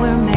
we're made.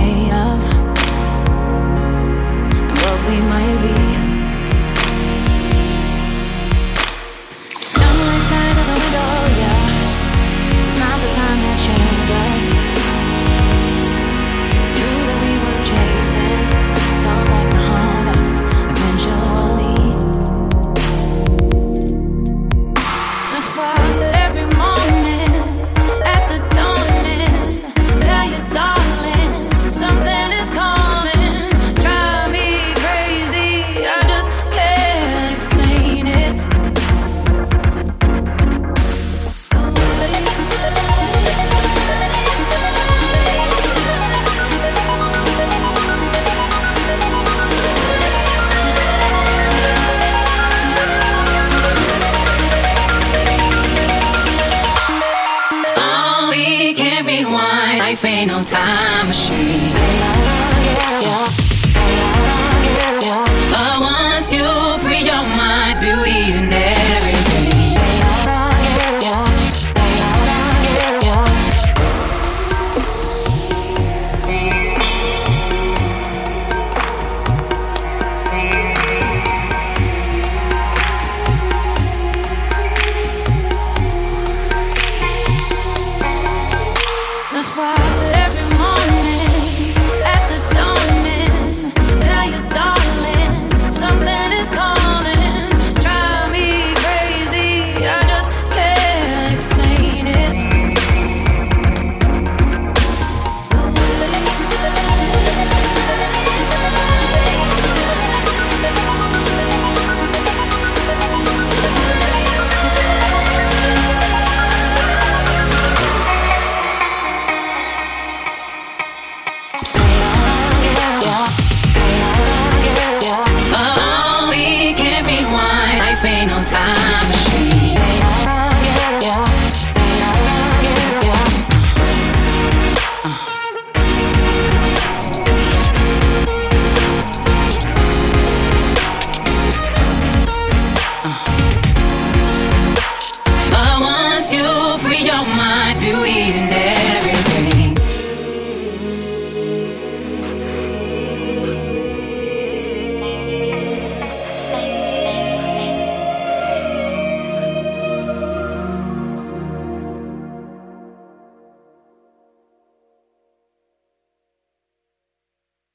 Life ain't no time machine. But once you time machine. you free your mind's beauty and